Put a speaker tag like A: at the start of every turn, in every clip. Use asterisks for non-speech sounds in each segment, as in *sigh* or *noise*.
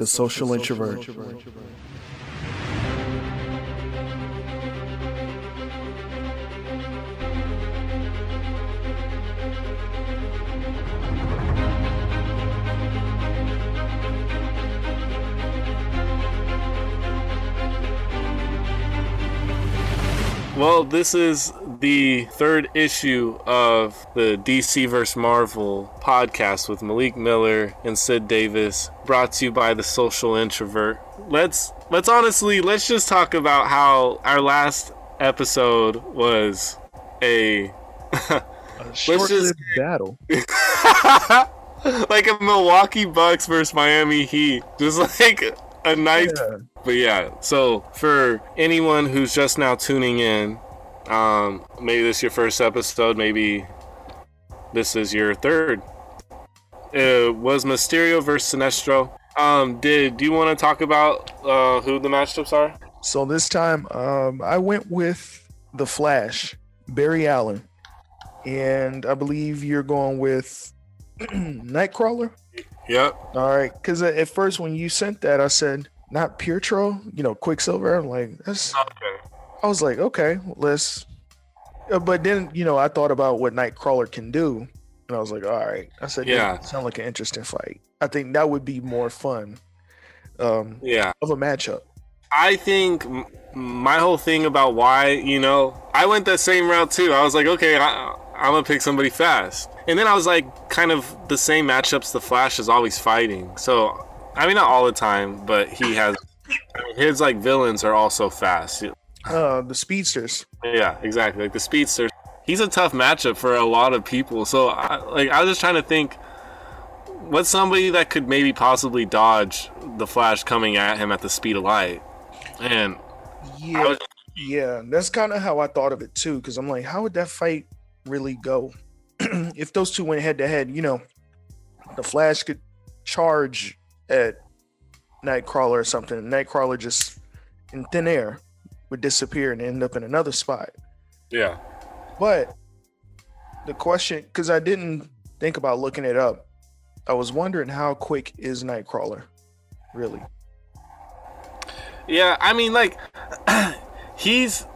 A: the social introvert.
B: Well, this is the third issue of the DC vs. Marvel podcast with Maliek Miller and Sid Davis, brought to you by the Social Introvert. Let's let's honestly let's just talk about how our last episode was a
A: A *laughs* short-lived battle. *laughs*
B: like a Milwaukee Bucks versus Miami Heat. Just like a nice
A: Yeah.
B: but yeah, so for anyone who's just now tuning in, um, maybe this is your first episode, maybe this is your third. It was Mysterio versus Sinestro. Um, did do you want to talk about uh, who the matchups are?
A: So this time, um, I went with the Flash, Barry Allen, and I believe you're going with *clears throat* Nightcrawler.
B: Yep.
A: All right, because at first when you sent that, I said not Pietro, you know, Quicksilver. I'm like, that's.
B: Okay.
A: I was like, okay, let's. uh, But then you know, I thought about what Nightcrawler can do, and I was like, all right. I said, yeah,
B: Yeah.
A: sound like an interesting fight. I think that would be more fun um,
B: Yeah.
A: of a matchup.
B: I think my whole thing about why, you know, I went that same route too. I was like, okay, I, I'm gonna pick somebody fast, and then I was like, kind of the same matchups the Flash is always fighting. So, I mean, not all the time, but he has I mean, his like villains are also fast.
A: Uh, the speedsters.
B: Yeah, exactly. Like the speedsters. he's a tough matchup for a lot of people. So, I, like, I was just trying to think. What's somebody that could maybe possibly dodge the Flash coming at him at the speed of light? And
A: Yeah,
B: was
A: yeah, that's kind of how I thought of it too. Because I'm like, how would that fight really go *clears throat* if those two went head to head? You know, the Flash could charge at Nightcrawler or something. and Nightcrawler just in thin air would disappear and end up in another spot.
B: yeah.
A: But the question, because I didn't think about looking it up, I was wondering how quick is Nightcrawler, really?
B: Yeah, I mean, like, *clears throat* he's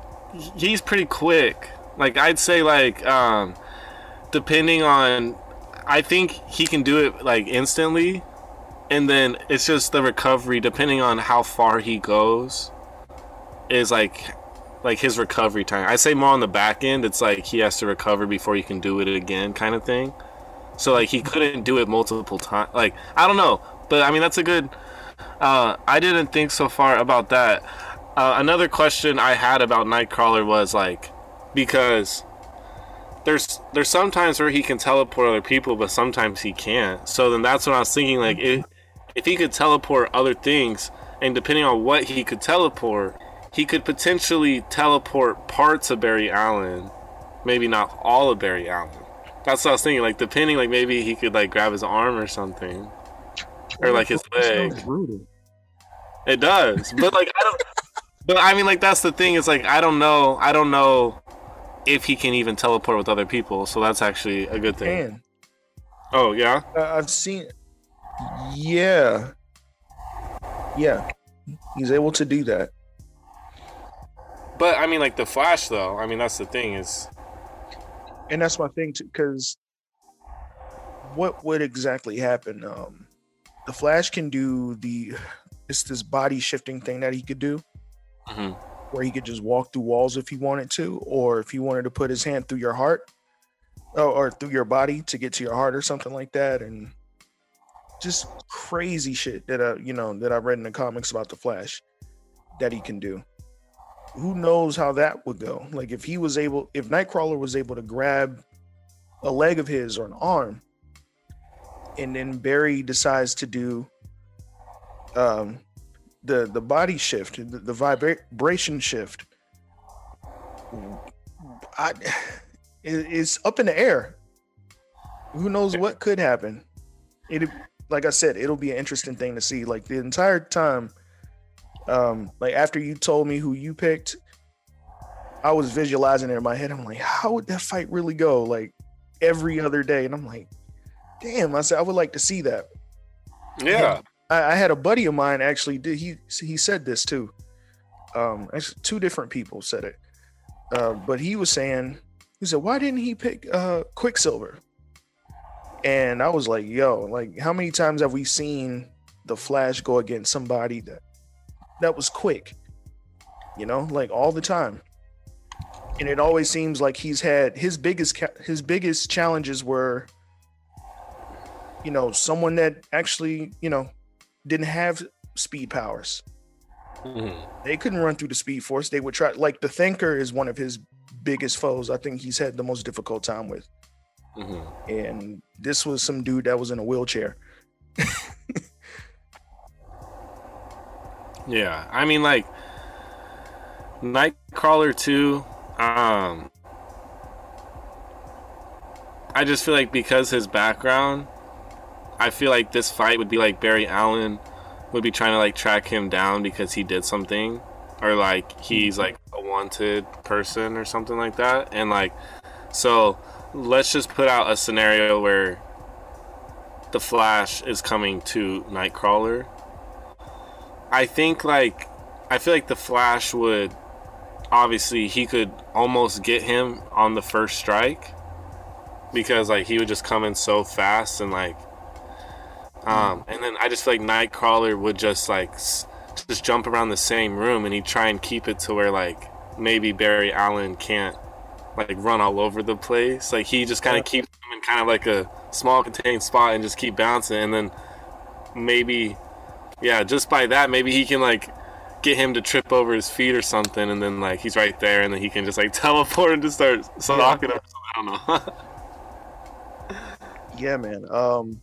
B: he's pretty quick. Like, I'd say, like, um, depending on, I think he can do it like instantly, and then it's just the recovery, depending on how far he goes, is like, like his recovery time. I say more on the back end. It's like he has to recover before he can do it again, kind of thing. So like he couldn't do it multiple times. Like I don't know, but I mean that's a good. Uh, I didn't think so far about that. Uh, another question I had about Nightcrawler was like, because there's there's sometimes where he can teleport other people, but sometimes he can't. So then that's what I was thinking. Like, if if he could teleport other things, and depending on what he could teleport, he could potentially teleport parts of Barry Allen, maybe not all of Barry Allen. That's what I was thinking. Like, depending, like maybe he could like grab his arm or something, or like his leg. It does, but like I don't. But I mean, like that's the thing. Is like I don't know. I don't know if he can even teleport with other people. So that's actually a good thing.
A: Man,
B: Oh yeah.
A: I- I've seen. Yeah, yeah, he's able to do that.
B: But I mean, like the Flash, though. I mean, that's the thing. Is
A: and that's my thing too because what would exactly happen um the flash can do the it's this body shifting thing that he could do
B: Mhm.
A: Where he could just walk through walls if he wanted to or if he wanted to put his hand through your heart or, or through your body to get to your heart or something like that and just crazy shit that I, you know that I read in the comics about the Flash that he can do. Who knows how that would go? Like if he was able, if Nightcrawler was able to grab a leg of his or an arm, and then Barry decides to do um, the the body shift, the, the vibration shift. I, it- it's up in the air. Who knows what could happen? It, like I said, it'll be an interesting thing to see. Like the entire time, um, like after you told me who you picked, I was visualizing it in my head. I'm like, how would that fight really go? Like every other day, and I'm like, damn. I said I would like to see that.
B: yeah,
A: I, I had a buddy of mine actually did he he said this too. Um, actually, two different people said it, uh, but he was saying he said, "Why didn't he pick uh, Quicksilver?" And I was like, "Yo, like, how many times have we seen the Flash go against somebody that that was quick? You know, like all the time." And it always seems like he's had his biggest his biggest challenges were, you know, someone that actually you know didn't have speed powers.
B: Mhm.
A: They couldn't run through the speed force. They would try like the thinker is one of his biggest foes. I think he's had the most difficult time with.
B: Mhm.
A: And this was some dude that was in a wheelchair.
B: Yeah, I mean, like Nightcrawler too. Um, I just feel like because his background, I feel like this fight would be like Barry Allen would be trying to like track him down because he did something, or like he's like a wanted person or something like that, and like so. Let's just put out a scenario where the Flash is coming to Nightcrawler. I think like I feel like the Flash would obviously he could almost get him on the first strike because like he would just come in so fast and like um and then I just feel like Nightcrawler would just like s- just jump around the same room and he'd try and keep it to where like maybe Barry Allen can't like run all over the place like he just kind
A: Yeah.
B: of keeps him in kind of like a small contained spot and just keep bouncing and then maybe yeah, just by that, maybe he can like get him to trip over his feet or something, and then like he's right there, and then he can just like *laughs* teleport and just start stalking him. I don't know. *laughs*
A: Yeah, man. Um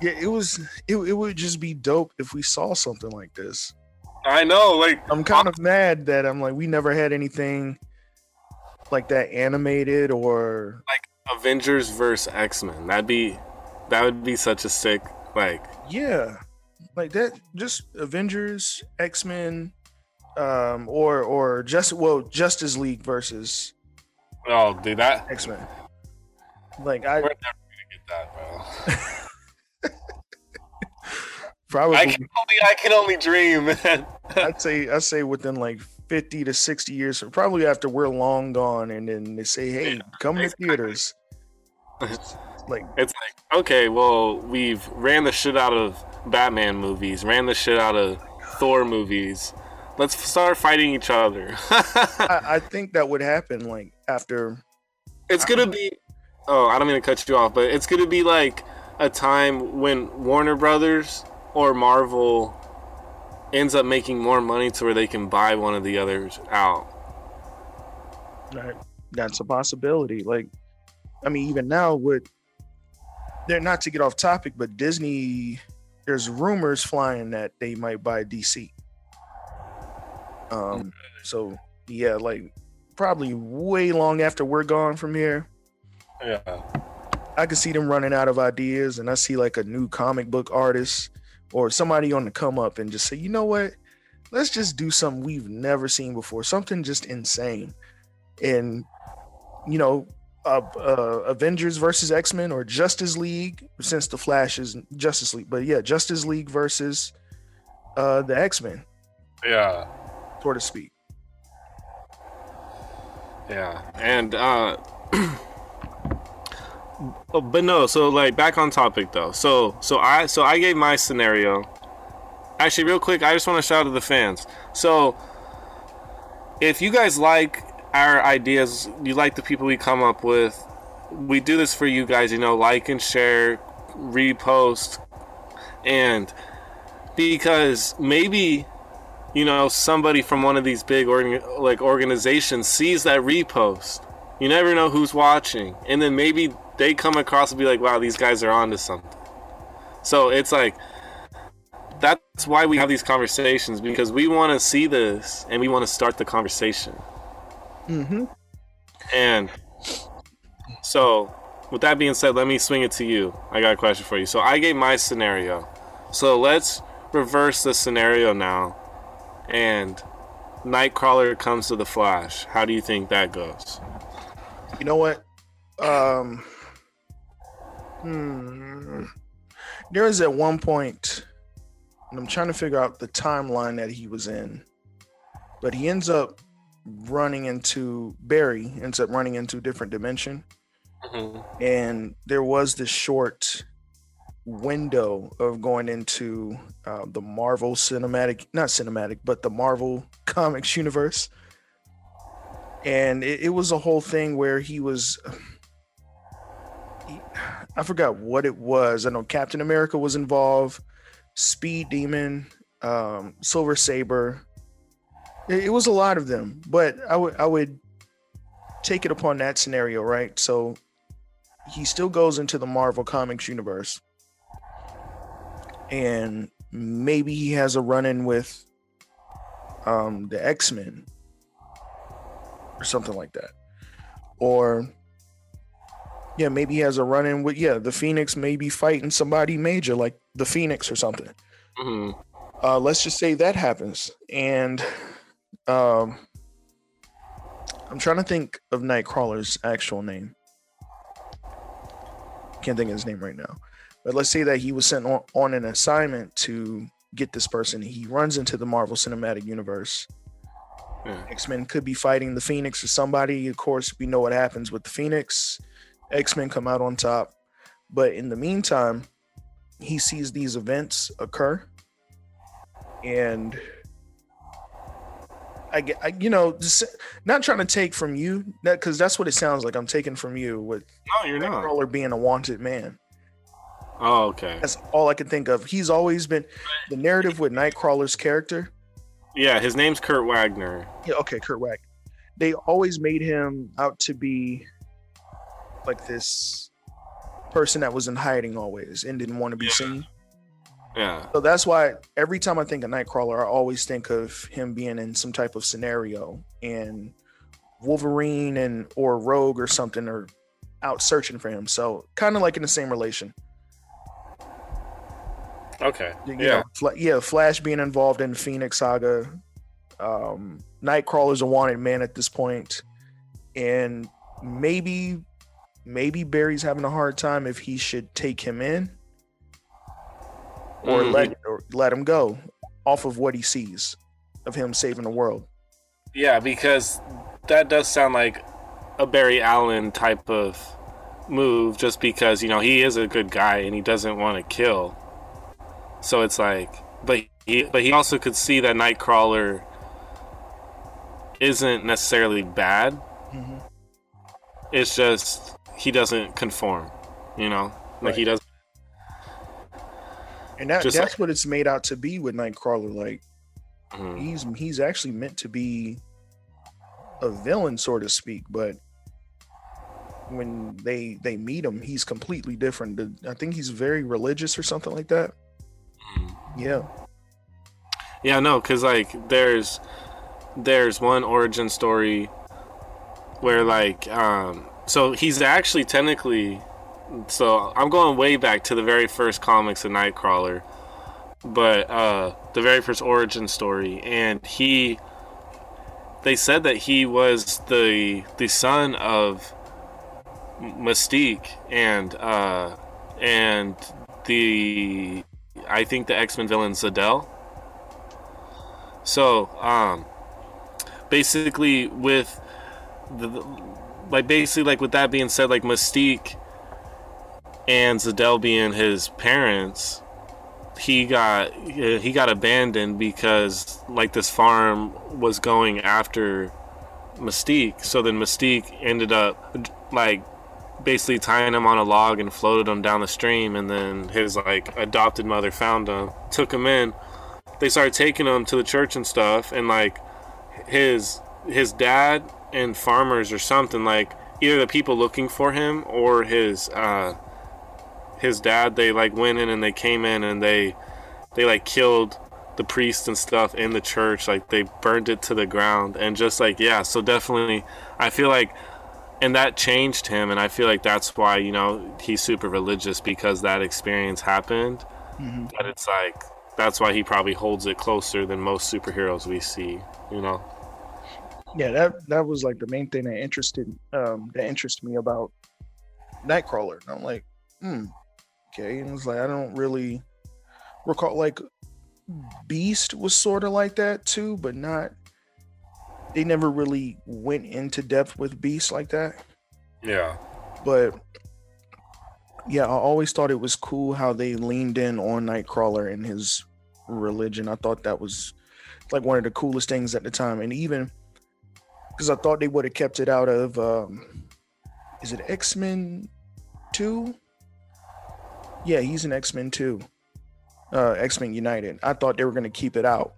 A: yeah, it was it, it would just be dope if we saw something like this.
B: I know, like
A: I'm kind of mad that I'm like we never had anything like that animated or like
B: Avengers versus X Men. That'd be that would be such a sick like.
A: yeah like that just avengers x-men um or or just well justice league versus
B: Oh, dude, that
A: x-men like i
B: we're never gonna get that, bro. *laughs*
A: probably
B: I can only I can only dream, *laughs*
A: i'd say i'd say within like 50 to 60 years so probably after we're long gone and then they say hey
B: Yeah,
A: come to
B: exactly.
A: theaters *laughs* like
B: It's like, okay, well, we've ran the shit out of Batman movies, ran the shit out of Thor movies. Let's start fighting each other. *laughs*
A: I, I think that would happen like after
B: it's gonna be. Oh, I don't mean to cut you off, but it's gonna be like a time when Warner Brothers or Marvel ends up making more money to where they can buy one of the others out.
A: Right. That's a possibility. Like, I mean, even now with they're not to get off topic, but Disney, there's rumors flying that they might buy DC. Um, so yeah, like probably way long after we're gone from here,
B: Yeah.
A: I could see them running out of ideas, and I see like a new comic book artist or somebody on the come up and just say, you know what, let's just do something we've never seen before, something just insane, and you know, uh, uh, Avengers versus X Men or Justice League, since the Flash is Justice League, but yeah, Justice League versus uh, the X Men,
B: Yeah.
A: Sort of speak.
B: Yeah, and uh *clears throat* oh, but no, so like back on topic though. So so I so I gave my scenario. Actually, real quick, I just want to shout out to the fans. So if you guys like our ideas, you like the people we come up with, we do this for you guys, you know, like and share, repost, and because maybe you know somebody from one of these big organ- like organizations sees that repost you never know who's watching and then maybe they come across and be like wow these guys are onto something so it's like that's why we have these conversations because we want to see this and we want to start the conversation
A: Mm-hmm.
B: and so, with that being said, let me swing it to you. I got a question for you. So, I gave my scenario. So, let's reverse the scenario now. And Nightcrawler comes to the Flash. How do you think that goes?
A: You know what? Um, hmm. there was at one point, and I'm trying to figure out the timeline that he was in, but he ends up running into Barry ends up running into a different dimension,
B: Mhm.
A: and there was this short window of going into uh, the Marvel cinematic, not cinematic, but the Marvel *laughs* comics universe. And it, it was a whole thing where he was, I forgot what it was. I know Captain America was involved, Speed Demon, um, Silver Saber. It, it was a lot of them, but I would I would take it upon that scenario, right? So he still goes into the Marvel Comics universe, and maybe he has a run-in with um, the X Men or something like that, or yeah, maybe he has a run-in with yeah the Phoenix, maybe fighting somebody major like the Phoenix or something.
B: Mhm.
A: Uh, let's just say that happens, and um, I'm trying to think of Nightcrawler's actual name. Can't think of his name right now. But let's say that he was sent on, on an assignment to get this person. He runs into the Marvel Cinematic Universe.
B: Yeah.
A: X Men could be fighting the Phoenix or somebody. Of course, we know what happens with the Phoenix. X Men come out on top. But in the meantime, he sees these events occur. And I get, I, you know, just not trying to take from you, that because that's what it sounds like. I'm taking from you with
B: No, you're not.
A: Nightcrawler being a wanted man.
B: Oh, okay.
A: That's all I can think of. He's always been the narrative with Nightcrawler's character.
B: Yeah, his name's Kurt Wagner.
A: Yeah, okay, Kurt Wagner. They always made him out to be like this person that was in hiding always and didn't want to be
B: Yeah.
A: seen.
B: Yeah.
A: So that's why every time I think of Nightcrawler, I always think of him being in some type of scenario and Wolverine and or Rogue or something are out searching for him. So kind of like in the same relation.
B: Okay.
A: You
B: Yeah.
A: know, Fla- yeah, Flash being involved in Phoenix Saga. Um, Nightcrawler's a wanted man at this point, and maybe, maybe Barry's having a hard time if he should take him in or
B: Mhm.
A: let or let him go off of what he sees of him saving the world.
B: Yeah, because that does sound like a Barry Allen type of move, just because you know he is a good guy and he doesn't want to kill. So it's like, but he, but he also could see that Nightcrawler isn't necessarily bad.
A: Mhm.
B: It's just he doesn't conform, you know, like he doesn't.
A: And that, that's what it's made out to be with Nightcrawler. Like
B: Mhm.
A: he's he's actually meant to be a villain, so to speak, but when they they meet him, he's completely different. I think he's very religious or something like that.
B: Mhm.
A: Yeah.
B: Yeah, no, because like there's there's one origin story where like um so he's actually technically so I'm going way back to the very first comics of Nightcrawler, but uh the very first origin story, and he they said that he was the the son of Mystique and uh and the I think the X Men villain Azazel. So, um, basically, with the, like, basically, like, with that being said, like, Mystique and Azazel being his parents, he got uh, he got abandoned because like this farm was going after Mystique. So then Mystique ended up like basically tying him on a log and floated him down the stream. And then his like adopted mother found him took him in. They started taking him to the church and stuff. And like his his dad and farmers or something like either the people looking for him or his uh his dad they like went in and they came in and they they like killed the priest and stuff in the church. Like they burned it to the ground and just like yeah so definitely i feel like and that changed him and i feel like that's why you know he's super religious because that experience happened.
A: Mhm.
B: but it's like that's why he probably holds it closer than most superheroes we see you know
A: Yeah, that that was like the main thing that interested um that interested me about Nightcrawler. And I'm like, hmm, okay. And it's like I don't really recall like Beast was sort of like that too, but not. They never really went into depth with Beast like that.
B: Yeah.
A: But yeah, I always thought it was cool how they leaned in on Nightcrawler and his religion. I thought that was like one of the coolest things at the time, and even because I thought they would have kept it out of um, is it X Men two? Yeah, he's an X Men two, uh, X Men United. I thought they were gonna keep it out,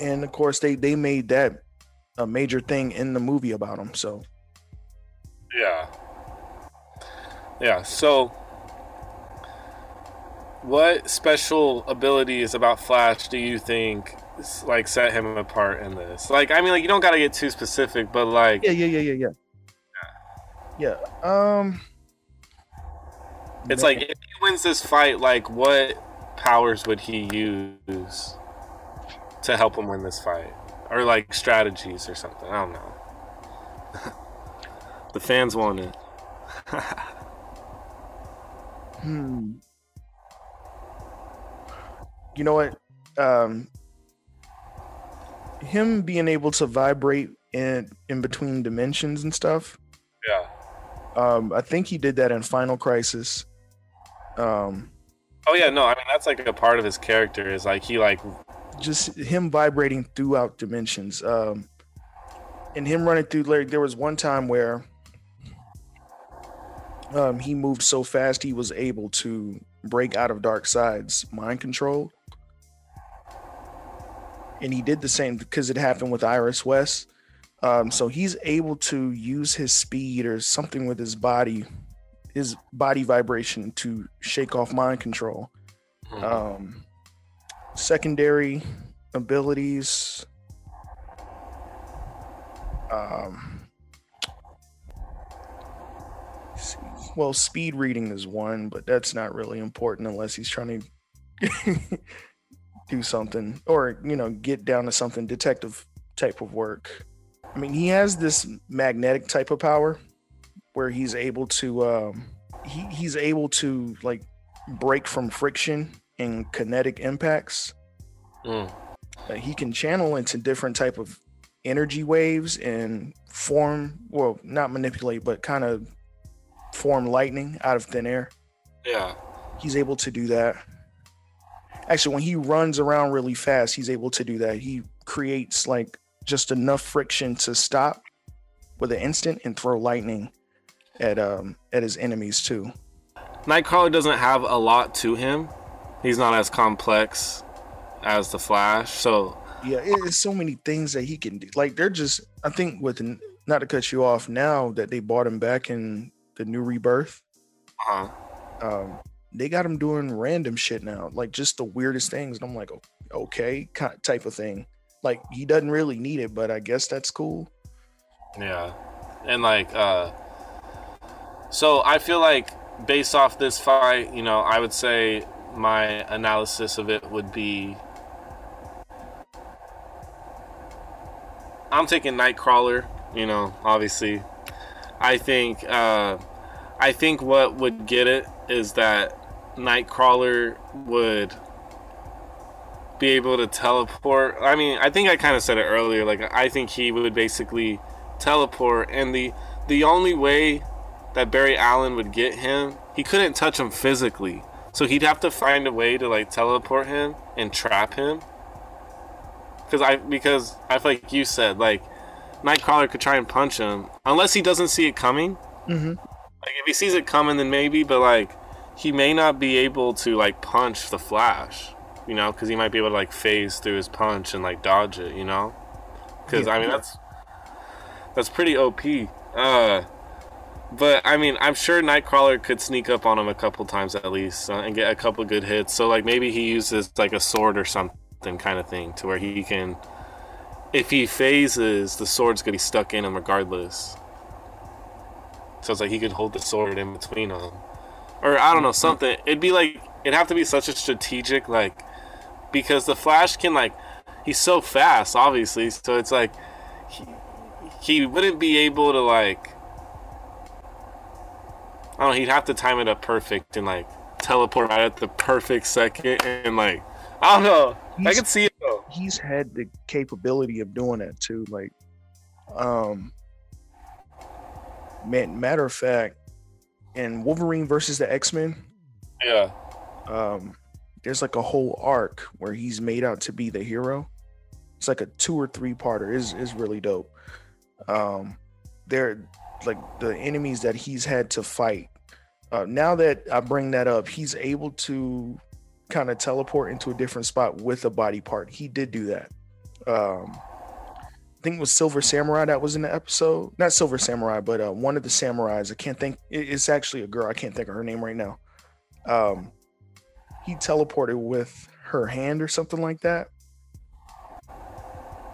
A: and of course they they made that a major thing in the movie about him. So
B: Yeah. Yeah. So, what special abilities about Flash do you think like set him apart in this? Like, I mean, like you don't gotta get too specific, but like,
A: yeah, yeah, yeah, yeah, yeah, yeah. Um,
B: it's like if he wins this fight, like what powers would he use to help him win this fight, or like strategies or something? I don't know. *laughs* the fans want it.
A: Hmm. You know what? Um, him being able to vibrate in in between dimensions and stuff.
B: Yeah.
A: Um, I think he did that in Final Crisis. Um,
B: Oh yeah, no, I mean that's like a part of his character is like he like
A: just him vibrating throughout dimensions. Um, and him running through like there was one time where um, he moved so fast he was able to break out of Darkseid's mind control. And he did the same because it happened with Iris West. Um, so he's able to use his speed or something with his body, his body vibration to shake off mind control. Um, secondary abilities. Um. Well, speed reading is one, but that's not really important unless he's trying to *laughs* do something or you know get down to something detective type of work. I mean, he has this magnetic type of power where he's able to um, he, he's able to like break from friction and kinetic impacts.
B: Mm.
A: Uh, he can channel into different type of energy waves and form well not manipulate but kind of form lightning out of thin air
B: yeah.
A: he's able to do that actually when he runs around really fast he's able to do that he creates like just enough friction to stop with an instant and throw lightning at um at his enemies too
B: Nightcrawler doesn't have a lot to him. He's not as complex as the Flash, so
A: yeah it's so many things that he can do like they're just i think with not to cut you off now that they bought him back in the new rebirth
B: uh huh.
A: um they got him doing random shit now like just the weirdest things and i'm like okay type of thing like he doesn't really need it but i guess that's cool
B: yeah, and like uh, so I feel like based off this fight, you know, I would say my analysis of it would be. I'm taking Nightcrawler, you know, obviously. I think uh, I think what would get it is that Nightcrawler would be able to teleport. I mean, I think I kind of said it earlier. Like, I think he would basically teleport, and the the only way that Barry Allen would get him, he couldn't touch him physically, so he'd have to find a way to like teleport him and trap him. Because I because I feel like you said like Nightcrawler could try and punch him unless he doesn't see it coming.
A: mm-hmm.
B: Like if he sees it coming, then maybe, but like he may not be able to like punch the Flash, you know, because he might be able to like phase through his punch and like dodge it, you know. Because I mean that's that's pretty OP. Uh, but I mean I'm sure Nightcrawler could sneak up on him a couple times at least uh, and get a couple good hits. So like maybe he uses like a sword or something kind of thing to where he can. If he phases, the sword's gonna be stuck in him regardless. So it's like he could hold the sword in between them, or I don't know something. It'd be like it'd have to be such a strategic like because the Flash can like he's so fast, obviously. So it's like he, he wouldn't be able to like I don't know, he'd have to time it up perfect and like teleport right at the perfect second and like I don't know. I can see it though.
A: he's had the capability of doing that too. Like, um, man, matter of fact, in Wolverine versus the X Men,
B: Yeah.
A: um, there's like a whole arc where he's made out to be the hero. It's like a two or three parter. is is really dope. Um, they're like the enemies that he's had to fight. Uh, now that I bring that up, he's able to kind of teleport into a different spot with a body part. He did do that. Um, I think it was Silver Samurai that was in the episode. Not Silver Samurai, but uh, one of the samurais. I can't think. It's actually a girl. I can't think of her name right now. Um, he teleported with her hand or something like that.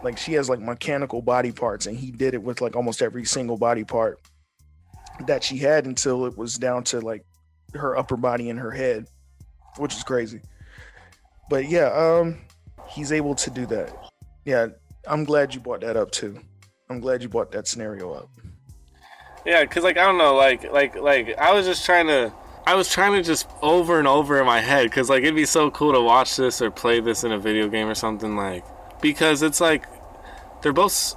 A: Like she has like mechanical body parts, and he did it with like almost every single body part that she had until it was down to like her upper body and her head, which is crazy. But yeah, um, he's able to do that. Yeah, I'm glad you brought that up too. I'm glad you brought that scenario up.
B: Yeah, cause like I don't know, like like like I was just trying to, I was trying to just over and over in my head, cause like it'd be so cool to watch this or play this in a video game or something like, because it's like, they're both,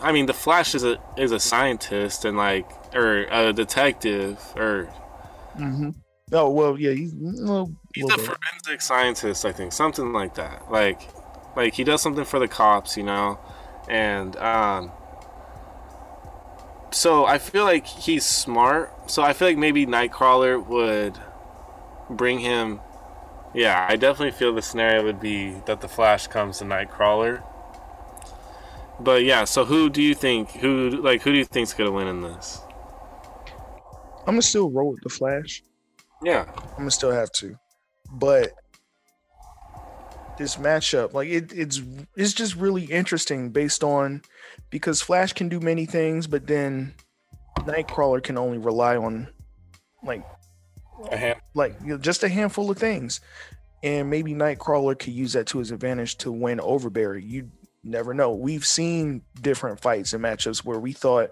B: I mean, the Flash is a is a scientist and like or a detective or
A: Mm-hmm. Oh well, yeah, he's, well,
B: he's a
A: bit.
B: forensic scientist, I think, something like that. Like like he does something for the cops, you know, and um. So I feel like he's smart. So I feel like maybe Nightcrawler would bring him. Yeah, I definitely feel the scenario would be that the Flash comes to Nightcrawler. But yeah, so who do you think who like who do you think's gonna win in this?
A: I'm gonna still roll with the Flash.
B: Yeah,
A: I'm gonna still have to, but this matchup, like it, it's it's just really interesting based on because Flash can do many things, but then Nightcrawler can only rely on like
B: a hand.
A: like you know, just a handful of things, and maybe Nightcrawler could use that to his advantage to win over Barry. You never know. We've seen different fights and matchups where we thought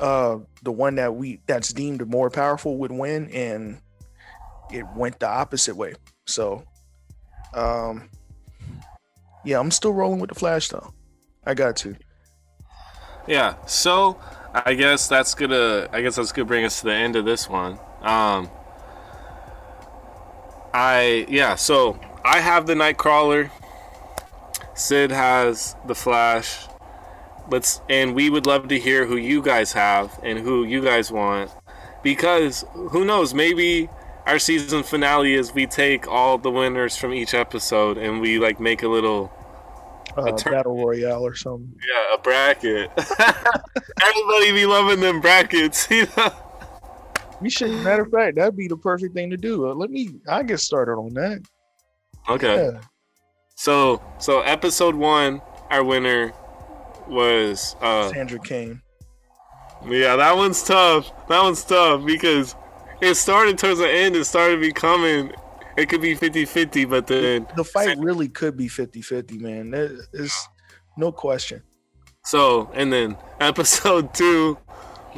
A: uh the one that we that's deemed more powerful would win and it went the opposite way so um yeah i'm still rolling with the flash though i got to
B: Yeah, so I guess that's gonna I guess that's gonna bring us to the end of this one. Um I yeah, so I have the Nightcrawler. Sid has the Flash. Let's and we would love to hear who you guys have and who you guys want. Because who knows, maybe our season finale is we take all the winners from each episode and we like make a little
A: uh,
B: turn-
A: battle royale or something
B: yeah, a bracket. *laughs* Everybody be loving them brackets, *laughs* you know.
A: we should matter of fact that'd be the perfect thing to do uh, let me i get started on that
B: Okay.
A: yeah
B: So so episode one, our winner was uh
A: sandra kane
B: yeah, that one's tough. That one's tough because it started towards the end, it started becoming it could be 50-50, but then
A: the fight really could be 50-50 man is no question
B: so and then episode *laughs* two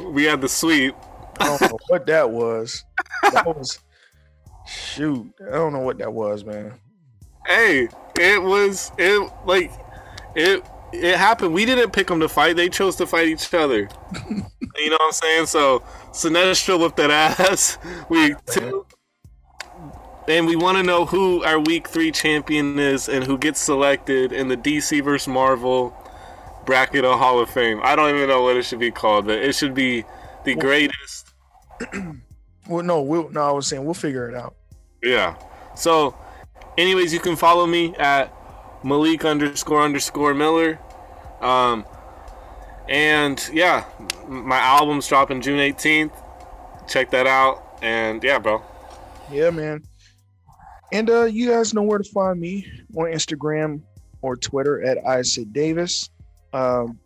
B: we had the sweep.
A: I don't know what that *laughs* was. That was shoot. I don't know what that was, man.
B: Hey, it was it like it it happened. We didn't pick them to fight. They chose to fight each other. *laughs* you know what I'm saying? So Sinestro whipped that ass *laughs* week two. And we want to know who our week three champion is and who gets selected in the DC versus Marvel bracket of Hall of Fame. I don't even know what it should be called, but it should be the greatest. *clears throat*
A: Well, no, we'll no. I was saying we'll figure it out.
B: Yeah. So, anyways, you can follow me at Maliek underscore underscore Miller. Um, and yeah, my album's dropping June 18th. Check that out. And yeah, bro.
A: Yeah, man. And uh, you guys know where to find me on Instagram or Twitter at isiddavis. Um,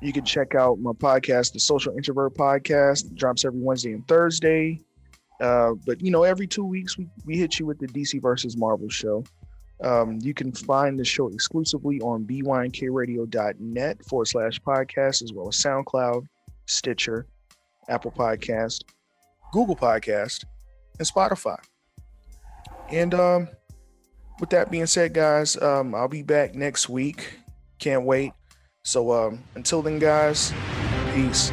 A: you can check out my podcast, the Social Introvert Podcast. It drops every Wednesday and Thursday. Uh, but you know, every two weeks we, we hit you with the DC versus Marvel show. Um, you can find the show exclusively on bynkradio.net forward slash podcast, as well as SoundCloud, Stitcher, Apple Podcast, Google Podcast, and Spotify. And um, with that being said, guys, um, I'll be back next week. Can't wait. So um, until then, guys, peace.